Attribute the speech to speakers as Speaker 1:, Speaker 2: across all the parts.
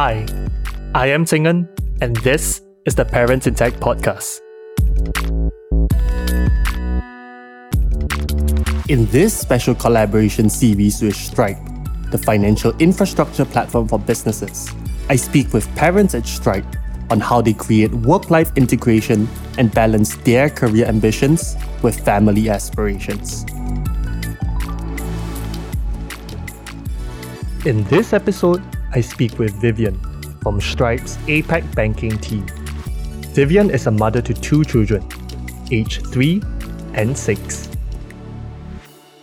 Speaker 1: Hi, I am Tingan, and this is the Parents in Tech podcast. In this special collaboration series with Stripe, the financial infrastructure platform for businesses, I speak with parents at Stripe on how they create work life integration and balance their career ambitions with family aspirations. In this episode, I speak with Vivian from Stripe's APAC banking team. Vivian is a mother to two children, aged 3 and 6.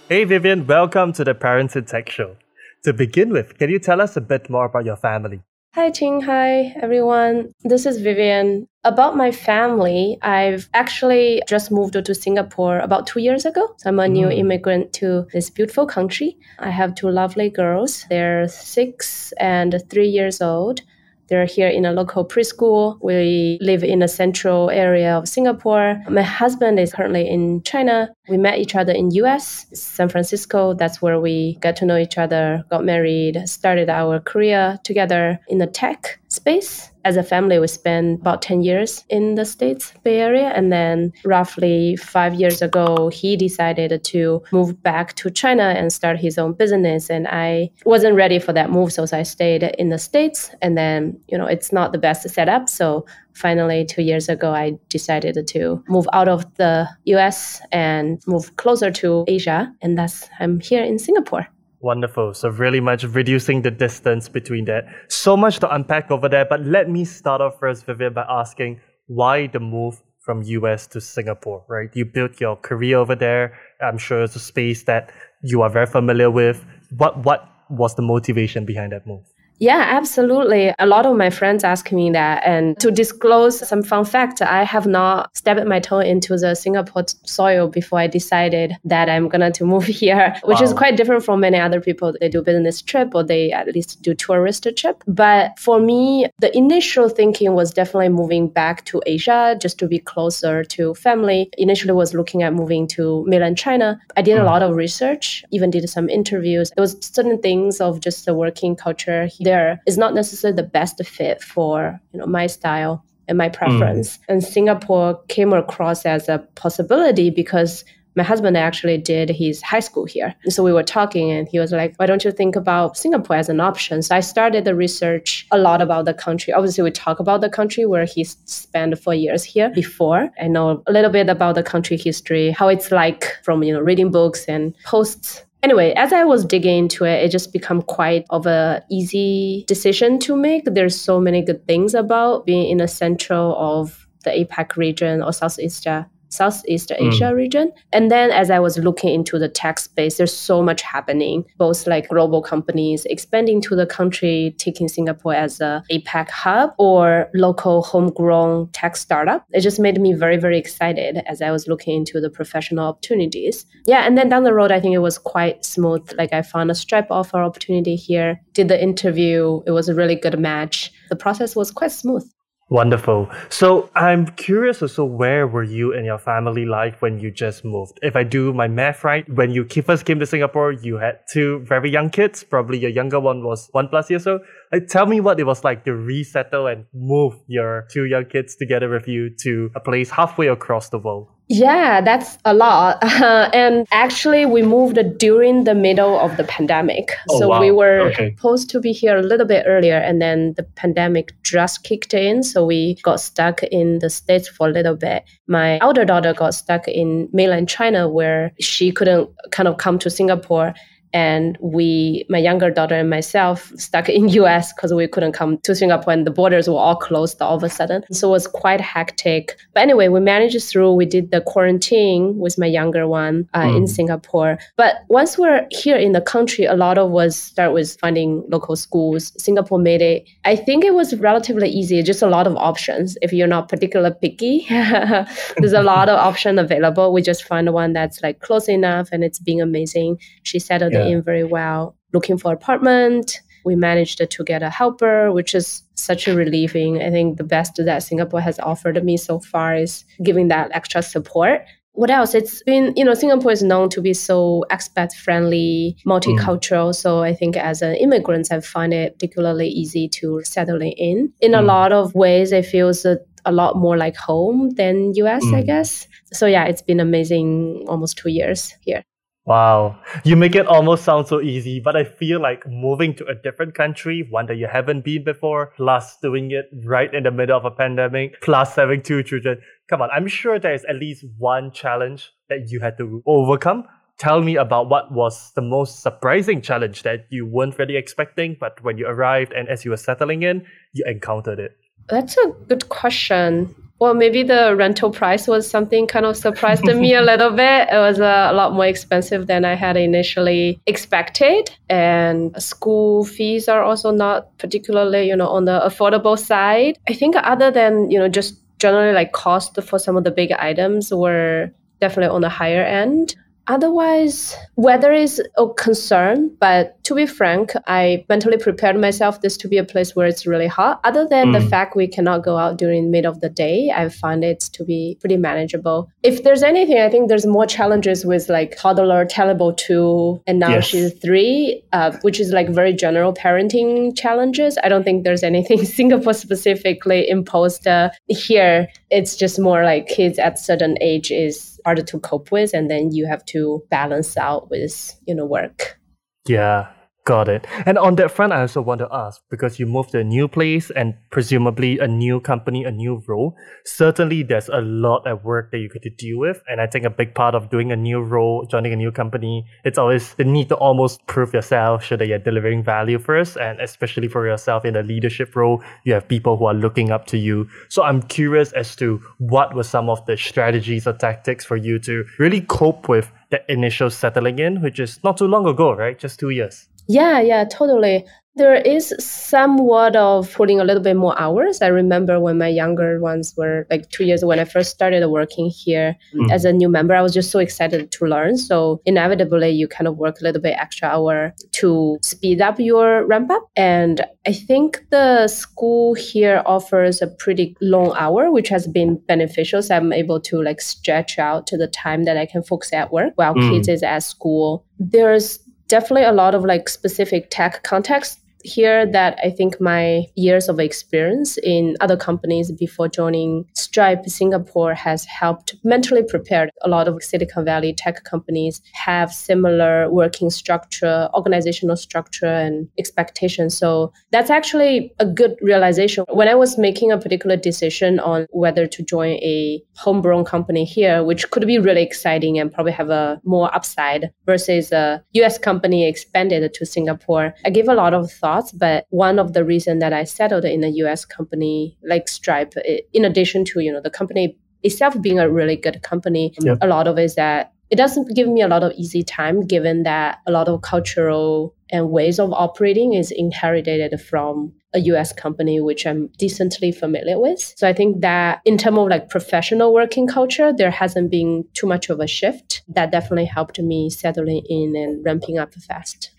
Speaker 1: Hey Vivian, welcome to the Parents in Tech Show. To begin with, can you tell us a bit more about your family?
Speaker 2: Hi, Ting. Hi, everyone. This is Vivian. About my family, I've actually just moved to Singapore about two years ago. So I'm a new mm. immigrant to this beautiful country. I have two lovely girls. They're six and three years old. They're here in a local preschool. We live in a central area of Singapore. My husband is currently in China. We met each other in US, San Francisco. That's where we got to know each other, got married, started our career together in the tech space as a family, we spent about 10 years in the States, Bay Area. And then roughly five years ago, he decided to move back to China and start his own business. And I wasn't ready for that move. So I stayed in the States. And then, you know, it's not the best setup. So finally, two years ago, I decided to move out of the US and move closer to Asia. And that's, I'm here in Singapore.
Speaker 1: Wonderful. So, really much reducing the distance between that. So much to unpack over there. But let me start off first, Vivian, by asking why the move from US to Singapore, right? You built your career over there. I'm sure it's a space that you are very familiar with. What what was the motivation behind that move?
Speaker 2: Yeah, absolutely. A lot of my friends ask me that. And to disclose some fun fact, I have not stepped my toe into the Singapore soil before I decided that I'm going to move here, which wow. is quite different from many other people. They do business trip or they at least do tourist trip. But for me, the initial thinking was definitely moving back to Asia just to be closer to family. Initially was looking at moving to mainland China. I did a hmm. lot of research, even did some interviews. There was certain things of just the working culture there is not necessarily the best fit for you know my style and my preference. Mm. And Singapore came across as a possibility because my husband actually did his high school here. And so we were talking and he was like, why don't you think about Singapore as an option? So I started the research a lot about the country. Obviously, we talk about the country where he spent four years here before. I know a little bit about the country history, how it's like from, you know, reading books and posts Anyway, as I was digging into it, it just become quite of a easy decision to make. There's so many good things about being in the central of the APAC region or Southeast Asia Southeast hmm. Asia mm. region. And then as I was looking into the tech space, there's so much happening, both like global companies expanding to the country, taking Singapore as a APAC hub or local homegrown tech startup. It just made me very, very excited as I was looking into the professional opportunities. Yeah. And then down the road, I think it was quite smooth. Like I found a Stripe offer opportunity here, did the interview. It was a really good match. The process was quite smooth.
Speaker 1: Wonderful. So I'm curious also, where were you in your family life when you just moved? If I do my math right, when you first came to Singapore, you had two very young kids. Probably your younger one was one plus years old. Like, tell me what it was like to resettle and move your two young kids together with you to a place halfway across the world.
Speaker 2: Yeah, that's a lot. Uh, and actually, we moved during the middle of the pandemic. Oh, so wow. we were okay. supposed to be here a little bit earlier, and then the pandemic just kicked in. So we got stuck in the States for a little bit. My elder daughter got stuck in mainland China, where she couldn't kind of come to Singapore and we my younger daughter and myself stuck in us because we couldn't come to singapore and the borders were all closed all of a sudden. So it was quite hectic. But anyway we managed through. We did the quarantine with my younger one uh, mm. in singapore. But once we're here in the country a lot of was start with finding local schools. Singapore made it i think it was relatively easy just a lot of options. If you're not particularly picky there's a lot of option available. We just find one that's like close enough and it's being amazing. She settled yeah. in very well. Looking for apartment, we managed to get a helper, which is such a relieving. I think the best that Singapore has offered me so far is giving that extra support. what else? It's been, you know, Singapore is known to be so expat friendly, multicultural. Mm. So I think as an immigrant, I find it particularly easy to settle in. In mm. a lot of ways, it feels a, a lot more like home than US, mm. I guess. So yeah, it's been amazing almost two years here.
Speaker 1: Wow. You make it almost sound so easy, but I feel like moving to a different country, one that you haven't been before, plus doing it right in the middle of a pandemic, plus having two children. Come on, I'm sure there's at least one challenge that you had to overcome. Tell me about what was the most surprising challenge that you weren't really expecting, but when you arrived and as you were settling in, you encountered it.
Speaker 2: That's a good question. Well, maybe the rental price was something kind of surprised me a little bit. It was a, lot more expensive than I had initially expected, and school fees are also not particularly, you know, on the affordable side. I think other than you know just generally like cost for some of the big items were definitely on the higher end. Otherwise, weather is a concern, but to be frank, I mentally prepared myself this to be a place where it's really hot. Other than mm. the fact we cannot go out during mid of the day, I find it to be pretty manageable. If there's anything, I think there's more challenges with like toddler Talibot 2 and now yes. she's 3, uh, which is like very general parenting challenges. I don't think there's anything Singapore specifically imposed uh, here. It's just more like kids at certain age is harder to cope with and then you have to balance out with you know work.
Speaker 1: Yeah Got it. And on that front, I also want to ask because you moved to a new place and presumably a new company, a new role. Certainly, there's a lot at work that you get to deal with. And I think a big part of doing a new role, joining a new company, it's always the need to almost prove yourself, show that you're delivering value first. And especially for yourself in a leadership role, you have people who are looking up to you. So I'm curious as to what were some of the strategies or tactics for you to really cope with that initial settling in, which is not too long ago, right? Just two years.
Speaker 2: Yeah, yeah, totally. There is somewhat of putting a little bit more hours. I remember when my younger ones were like two years when I first started working here mm. as a new member, I was just so excited to learn. So inevitably you kind of work a little bit extra hour to speed up your ramp up. And I think the school here offers a pretty long hour, which has been beneficial. So I'm able to like stretch out to the time that I can focus at work while mm. kids is at school. There's definitely a lot of like specific tech context here that I think my years of experience in other companies before joining Stripe Singapore has helped mentally prepare a lot of Silicon Valley tech companies have similar working structure, organizational structure and expectations. So that's actually a good realization. When I was making a particular decision on whether to join a homegrown company here, which could be really exciting and probably have a more upside versus a US company expanded to Singapore, I gave a lot of thought thoughts. But one of the reasons that I settled in a US company like Stripe, in addition to, you know, the company itself being a really good company, yep. a lot of it is that it doesn't give me a lot of easy time given that a lot of cultural and ways of operating is inherited from a US company, which I'm decently familiar with. So I think that in terms of like professional working culture, there hasn't been too much of a shift. That definitely helped me settling in and ramping up fast.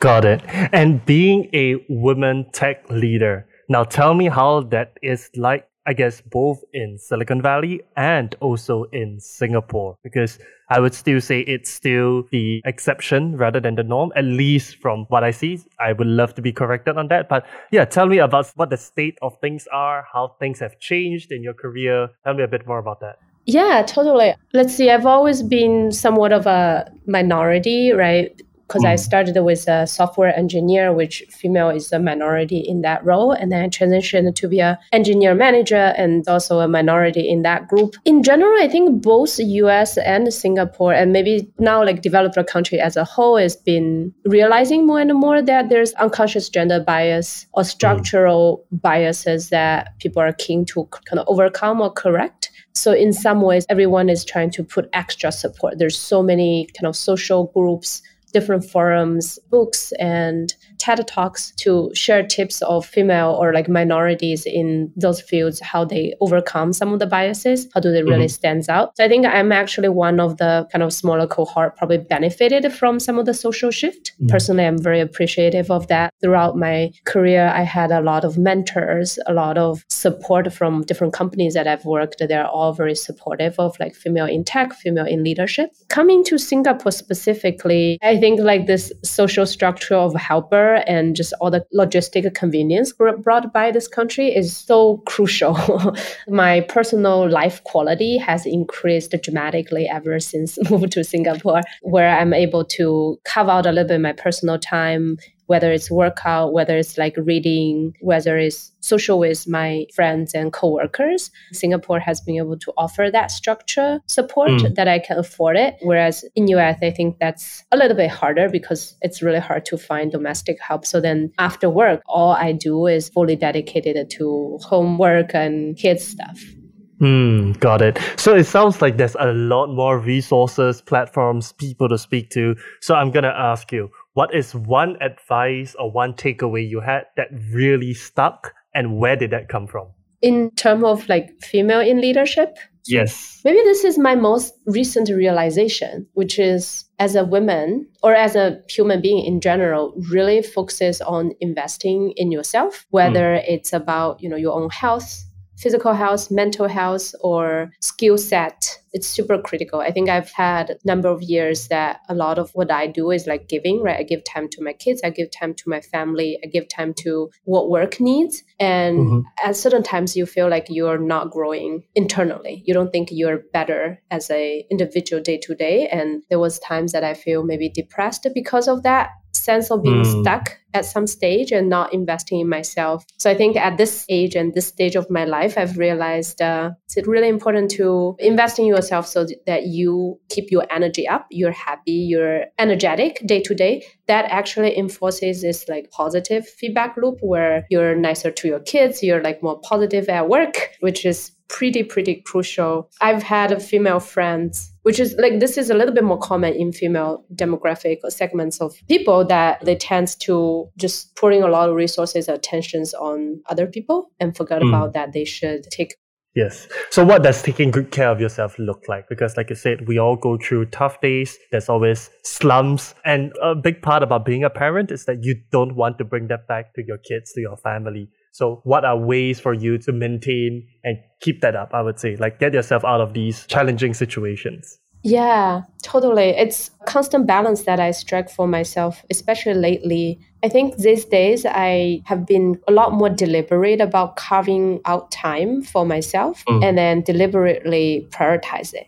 Speaker 1: Got it. And being a woman tech leader, now tell me how that is like, I guess, both in Silicon Valley and also in Singapore, because I would still say it's still the exception rather than the norm, at least from what I see. I would love to be corrected on that. But yeah, tell me about what the state of things are, how things have changed in your career. Tell me a bit more about that.
Speaker 2: Yeah, totally. Let's see. I've always been somewhat of a minority, right? Because mm. I started with a software engineer, which female is a minority in that role, and then I transitioned to be a engineer manager and also a minority in that group. In general, I think both US and Singapore, and maybe now like developed country as a whole, has been realizing more and more that there's unconscious gender bias or structural mm. biases that people are keen to kind of overcome or correct. So in some ways, everyone is trying to put extra support. There's so many kind of social groups different forums, books, and TED Talks to share tips of female or like minorities in those fields, how they overcome some of the biases, how do they really mm-hmm. stands out. So I think I'm actually one of the kind of smaller cohort probably benefited from some of the social shift. Mm-hmm. Personally, I'm very appreciative of that. Throughout my career, I had a lot of mentors, a lot of support from different companies that I've worked. They're all very supportive of like female in tech, female in leadership. Coming to Singapore specifically, I think like this social structure of helper and just all the logistic convenience brought by this country is so crucial. my personal life quality has increased dramatically ever since moving to Singapore, where I'm able to carve out a little bit my personal time whether it's workout, whether it's like reading, whether it's social with my friends and coworkers. Singapore has been able to offer that structure support mm. that I can afford it. Whereas in US, I think that's a little bit harder because it's really hard to find domestic help. So then after work, all I do is fully dedicated to homework and kids stuff.
Speaker 1: Hmm, got it. So it sounds like there's a lot more resources, platforms, people to speak to. So I'm gonna ask you, what is one advice or one takeaway you had that really stuck and where did that come from?
Speaker 2: In terms of like female in leadership?
Speaker 1: Yes.
Speaker 2: Maybe this is my most recent realization, which is as a woman or as a human being in general, really focuses on investing in yourself, whether mm. it's about, you know, your own health, physical health, mental health, or skill set, it's super critical. I think I've had a number of years that a lot of what I do is like giving, right? I give time to my kids, I give time to my family, I give time to what work needs. And mm-hmm. at certain times you feel like you're not growing internally. You don't think you're better as a individual day to day. And there was times that I feel maybe depressed because of that sense of being mm. stuck at some stage and not investing in myself. So I think at this age and this stage of my life, I've realized uh, it's really important to invest in yourself so that you keep your energy up, you're happy, you're energetic day to day. That actually enforces this like positive feedback loop where you're nicer to your kids, you're like more positive at work, which is pretty pretty crucial i've had female friends which is like this is a little bit more common in female demographic segments of people that they tend to just putting a lot of resources attentions on other people and forget mm. about that they should take
Speaker 1: Yes. So what does taking good care of yourself look like? Because like you said, we all go through tough days. There's always slumps. And a big part about being a parent is that you don't want to bring that back to your kids, to your family. So what are ways for you to maintain and keep that up? I would say, like get yourself out of these challenging situations.
Speaker 2: Yeah, totally. It's constant balance that I strike for myself, especially lately. I think these days I have been a lot more deliberate about carving out time for myself mm. and then deliberately prioritize it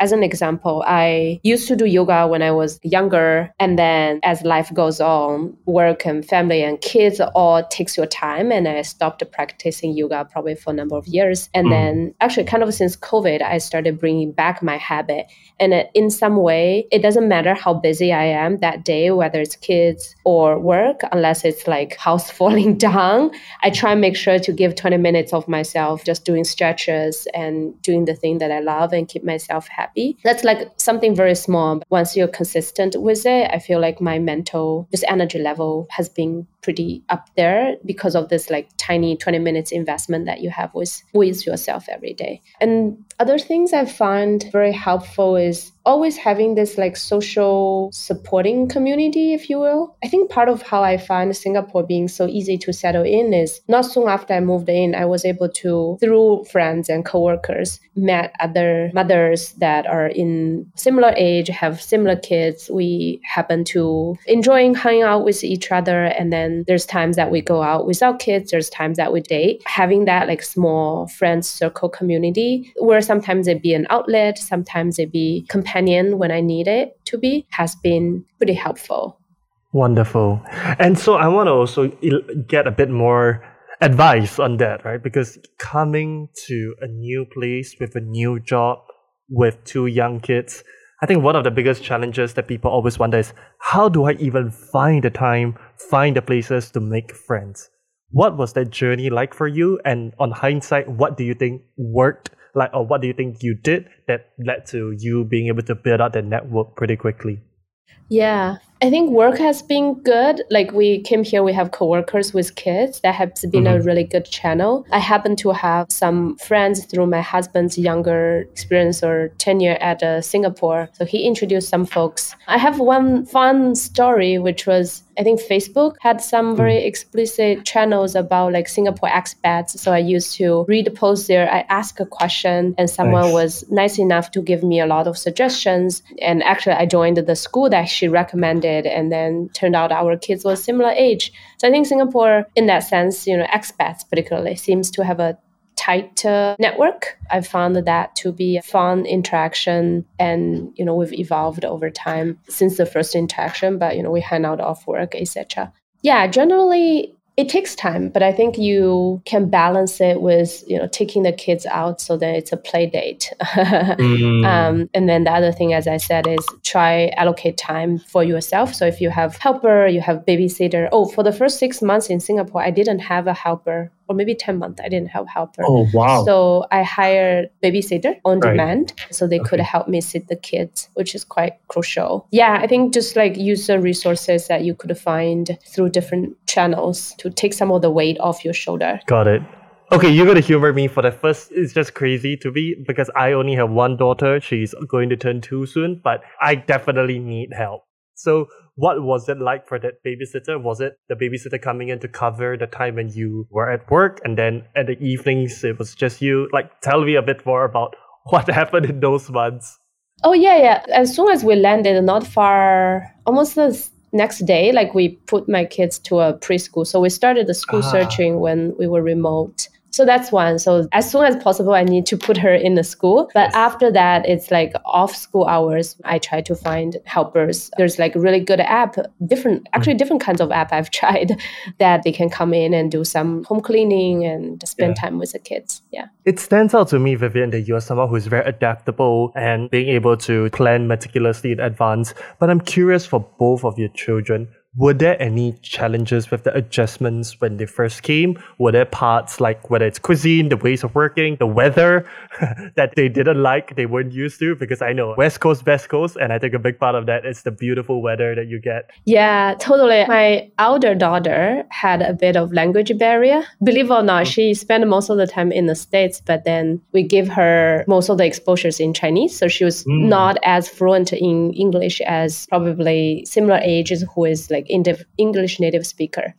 Speaker 2: as an example, I used to do yoga when I was younger. And then as life goes on, work and family and kids all takes your time. And I stopped practicing yoga probably for a number of years. And mm. then actually kind of since COVID, I started bringing back my habit. And in some way, it doesn't matter how busy I am that day, whether it's kids or work, unless it's like house falling down. I try and make sure to give 20 minutes of myself just doing stretches and doing the thing that I love and keep myself happy happy. That's like something very small. But Once you're consistent with it, I feel like my mental, just energy level has been pretty up there because of this like tiny 20 minutes investment that you have with with yourself every day. And other things I find very helpful is always having this like social supporting community, if you will. I think part of how I find Singapore being so easy to settle in is not soon after I moved in, I was able to, through friends and coworkers, met other mothers that are in similar age, have similar kids. We happen to enjoying hanging out with each other. And then there's times that we go out without kids, there's times that we date. Having that like small friends circle community where sometimes it be an outlet, sometimes it be companion companion when I need it to be has been pretty helpful.
Speaker 1: Wonderful. And so I want to also get a bit more advice on that, right? Because coming to a new place with a new job with two young kids, I think one of the biggest challenges that people always wonder is how do I even find the time, find the places to make friends? What was that journey like for you? And on hindsight, what do you think worked like or what do you think you did that led to you being able to build out the network pretty quickly
Speaker 2: yeah I think work has been good. Like we came here, we have coworkers with kids. That has been mm-hmm. a really good channel. I happen to have some friends through my husband's younger experience or tenure at uh, Singapore. So he introduced some folks. I have one fun story, which was I think Facebook had some very mm. explicit channels about like Singapore expats. So I used to read the posts there. I asked a question, and someone nice. was nice enough to give me a lot of suggestions. And actually, I joined the school that she recommended, and then turned out our kids were similar age. So I think Singapore, in that sense, you know, expats particularly, seems to have a tight uh, network. I found that to be a fun interaction, and you know we've evolved over time since the first interaction. But you know we hang out off work, etc. Yeah, generally it takes time, but I think you can balance it with you know taking the kids out so that it's a play date. mm. um, and then the other thing, as I said, is try allocate time for yourself. So if you have helper, you have babysitter. Oh, for the first six months in Singapore, I didn't have a helper or maybe 10 months, I didn't have helper.
Speaker 1: Oh, wow.
Speaker 2: So I hired babysitter on right. demand so they okay. could help me sit the kids, which is quite crucial. Yeah, I think just like use the resources that you could find through different channels to take some of the weight off your shoulder.
Speaker 1: Got it. Okay, you're gonna humor me for the first. It's just crazy to me because I only have one daughter. She's going to turn two soon, but I definitely need help. So what was it like for that babysitter? Was it the babysitter coming in to cover the time when you were at work and then at the evenings it was just you? Like tell me a bit more about what happened in those months.
Speaker 2: Oh yeah, yeah. As soon as we landed, not far, almost the next day, like we put my kids to a preschool. So we started the school ah. searching when we were remote. So that's one. So as soon as possible, I need to put her in the school. But after that, it's like off school hours. I try to find helpers. There's like really good app, different, mm. actually different kinds of app I've tried that they can come in and do some home cleaning and spend yeah. time with the kids. Yeah.
Speaker 1: It stands out to me, Vivian, that you're someone who's very adaptable and being able to plan meticulously in advance. But I'm curious for both of your children were there any challenges with the adjustments when they first came? Were there parts like whether it's cuisine, the ways of working, the weather that they didn't like, they weren't used to? Because I know West Coast, West Coast, and I think a big part of that is the beautiful weather that you get.
Speaker 2: Yeah, totally. My elder daughter had a bit of language barrier. Believe it or not, she spent most of the time in the States, but then we give her most of the exposures in Chinese. So she was mm. not as fluent in English as probably similar ages who is like English native speaker.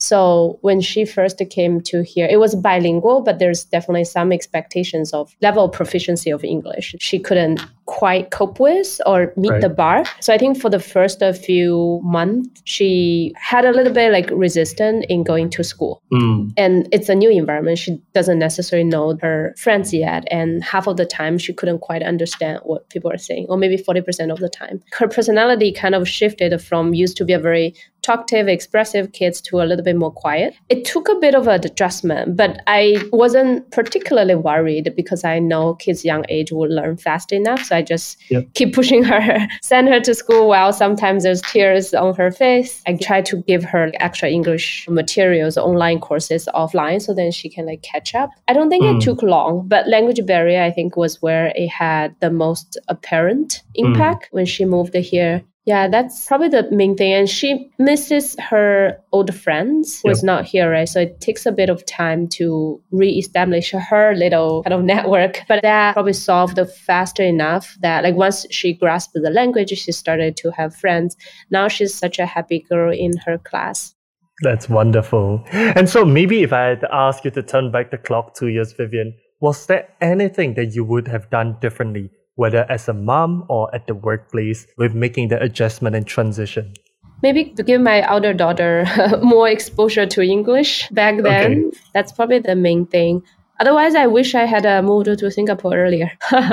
Speaker 2: So when she first came to here, it was bilingual, but there's definitely some expectations of level of proficiency of English. She couldn't quite cope with or meet right. the bar. So I think for the first few months, she had a little bit like resistant in going to school. Mm. And it's a new environment. She doesn't necessarily know her friends yet. And half of the time, she couldn't quite understand what people are saying, or maybe 40% of the time. Her personality kind of shifted from used to be a very talkative, expressive kids to a little bit more quiet. It took a bit of an adjustment, but I wasn't particularly worried because I know kids young age will learn fast enough. So I just yep. keep pushing her, send her to school while sometimes there's tears on her face. I try to give her extra English materials, online courses offline, so then she can like catch up. I don't think mm. it took long, but language barrier I think was where it had the most apparent impact mm. when she moved here. Yeah, that's probably the main thing. And she misses her old friends who's yep. not here, right? So it takes a bit of time to re-establish her little kind of network. But that probably solved faster enough that like once she grasped the language, she started to have friends. Now she's such a happy girl in her class.
Speaker 1: That's wonderful. And so maybe if I had asked you to turn back the clock two years, Vivian, was there anything that you would have done differently whether as a mom or at the workplace, with making the adjustment and transition?
Speaker 2: Maybe to give my elder daughter more exposure to English back then. Okay. That's probably the main thing. Otherwise, I wish I had uh, moved to Singapore earlier.
Speaker 1: because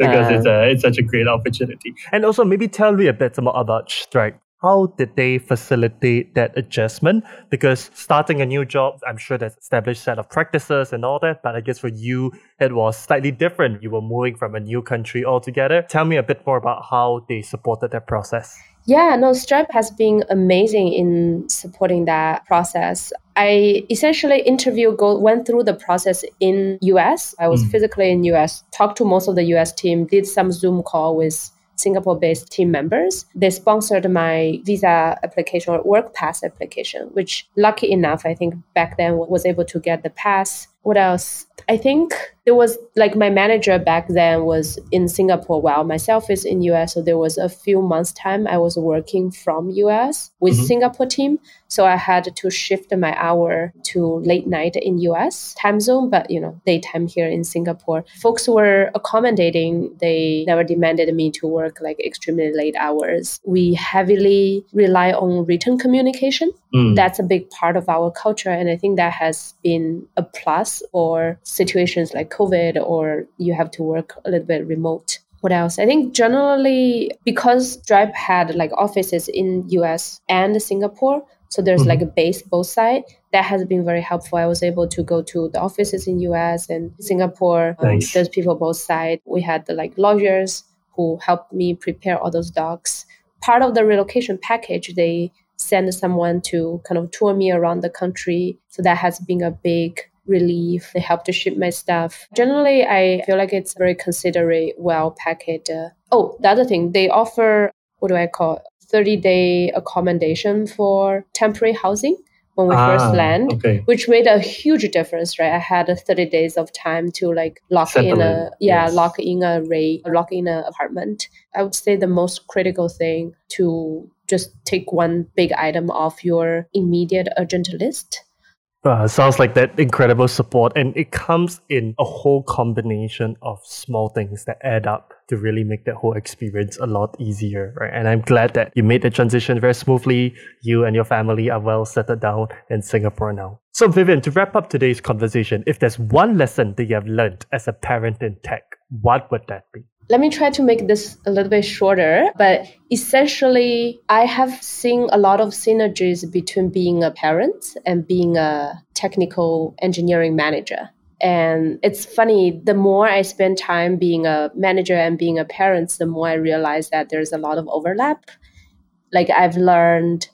Speaker 1: uh, it's, a, it's such a great opportunity. And also, maybe tell me a bit more about Stripe how did they facilitate that adjustment? Because starting a new job, I'm sure there's established set of practices and all that, but I guess for you, it was slightly different. You were moving from a new country altogether. Tell me a bit more about how they supported that process.
Speaker 2: Yeah, no, Stripe has been amazing in supporting that process. I essentially interview go went through the process in US. I was mm. physically in US, talked to most of the US team, did some Zoom call with Singapore based team members. They sponsored my visa application or work pass application, which lucky enough, I think back then was able to get the pass. What else? I think there was like my manager back then was in Singapore while myself is in US. So there was a few months time I was working from US with mm-hmm. Singapore team. So I had to shift my hour to late night in US time zone, but you know, daytime here in Singapore. Folks were accommodating. They never demanded me to work like extremely late hours. We heavily rely on written communication. Mm. That's a big part of our culture. And I think that has been a plus for situations like COVID or you have to work a little bit remote. What else? I think generally because Stripe had like offices in US and Singapore, so there's mm-hmm. like a base both side. That has been very helpful. I was able to go to the offices in US and Singapore. Um, nice. Um, there's people both sides. We had the like lawyers who helped me prepare all those docs. Part of the relocation package, they send someone to kind of tour me around the country. So that has been a big relief. They help to ship my stuff. Generally, I feel like it's very considerate, well packaged. Uh, oh, the other thing, they offer what do I call 30 day accommodation for temporary housing when we ah, first land, okay. which made a huge difference, right? I had 30 days of time to like lock Settle in a yeah, yes. lock in a rate, lock in an apartment. I would say the most critical thing to just take one big item off your immediate urgent list
Speaker 1: uh, sounds like that incredible support, and it comes in a whole combination of small things that add up to really make that whole experience a lot easier, right? And I'm glad that you made the transition very smoothly. You and your family are well settled down in Singapore now. So, Vivian, to wrap up today's conversation, if there's one lesson that you have learned as a parent in tech, what would that be?
Speaker 2: Let me try to make this a little bit shorter, but essentially, I have seen a lot of synergies between being a parent and being a technical engineering manager. And it's funny, the more I spend time being a manager and being a parent, the more I realize that there's a lot of overlap. Like I've learned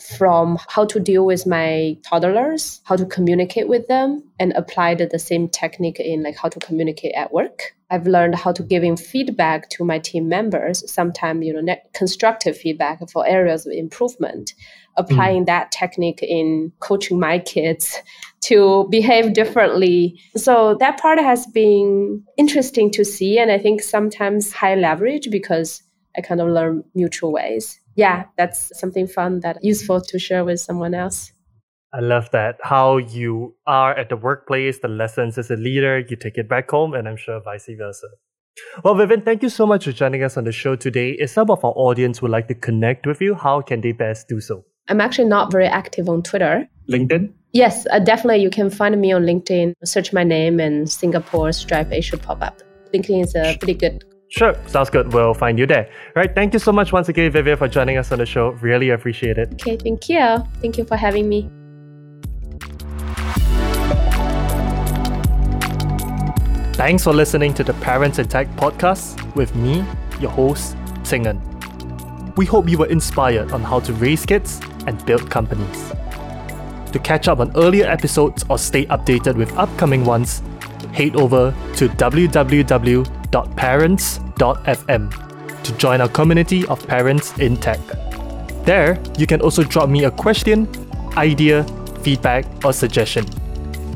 Speaker 2: from how to deal with my toddlers, how to communicate with them, and applied the same technique in like how to communicate at work. I've learned how to giving feedback to my team members, sometimes you know constructive feedback for areas of improvement. Applying mm. that technique in coaching my kids to behave differently. So that part has been interesting to see, and I think sometimes high leverage because I kind of learn mutual ways yeah, that's something fun that useful to share with someone else.
Speaker 1: I love that. How you are at the workplace, the lessons as a leader, you take it back home, and I'm sure vice versa. Well, Vivian, thank you so much for joining us on the show today. If some of our audience would like to connect with you, how can they best do so?
Speaker 2: I'm actually not very active on Twitter.
Speaker 1: LinkedIn?
Speaker 2: Yes, uh, definitely. You can find me on LinkedIn. Search my name and Singapore Stripe A should pop up. LinkedIn is a pretty good
Speaker 1: Sure, sounds good. We'll find you there. All right, thank you so much once again, Vivian, for joining us on the show. Really appreciate it.
Speaker 2: Okay, thank you. Thank you for having me.
Speaker 1: Thanks for listening to the Parents in Tech podcast with me, your host, Tsing We hope you were inspired on how to raise kids and build companies. To catch up on earlier episodes or stay updated with upcoming ones, head over to www www.parents.fm to join our community of parents in tech. There, you can also drop me a question, idea, feedback, or suggestion.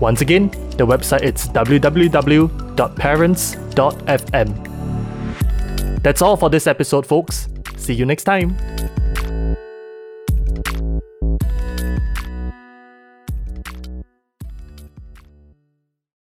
Speaker 1: Once again, the website is www.parents.fm. That's all for this episode, folks. See you next time.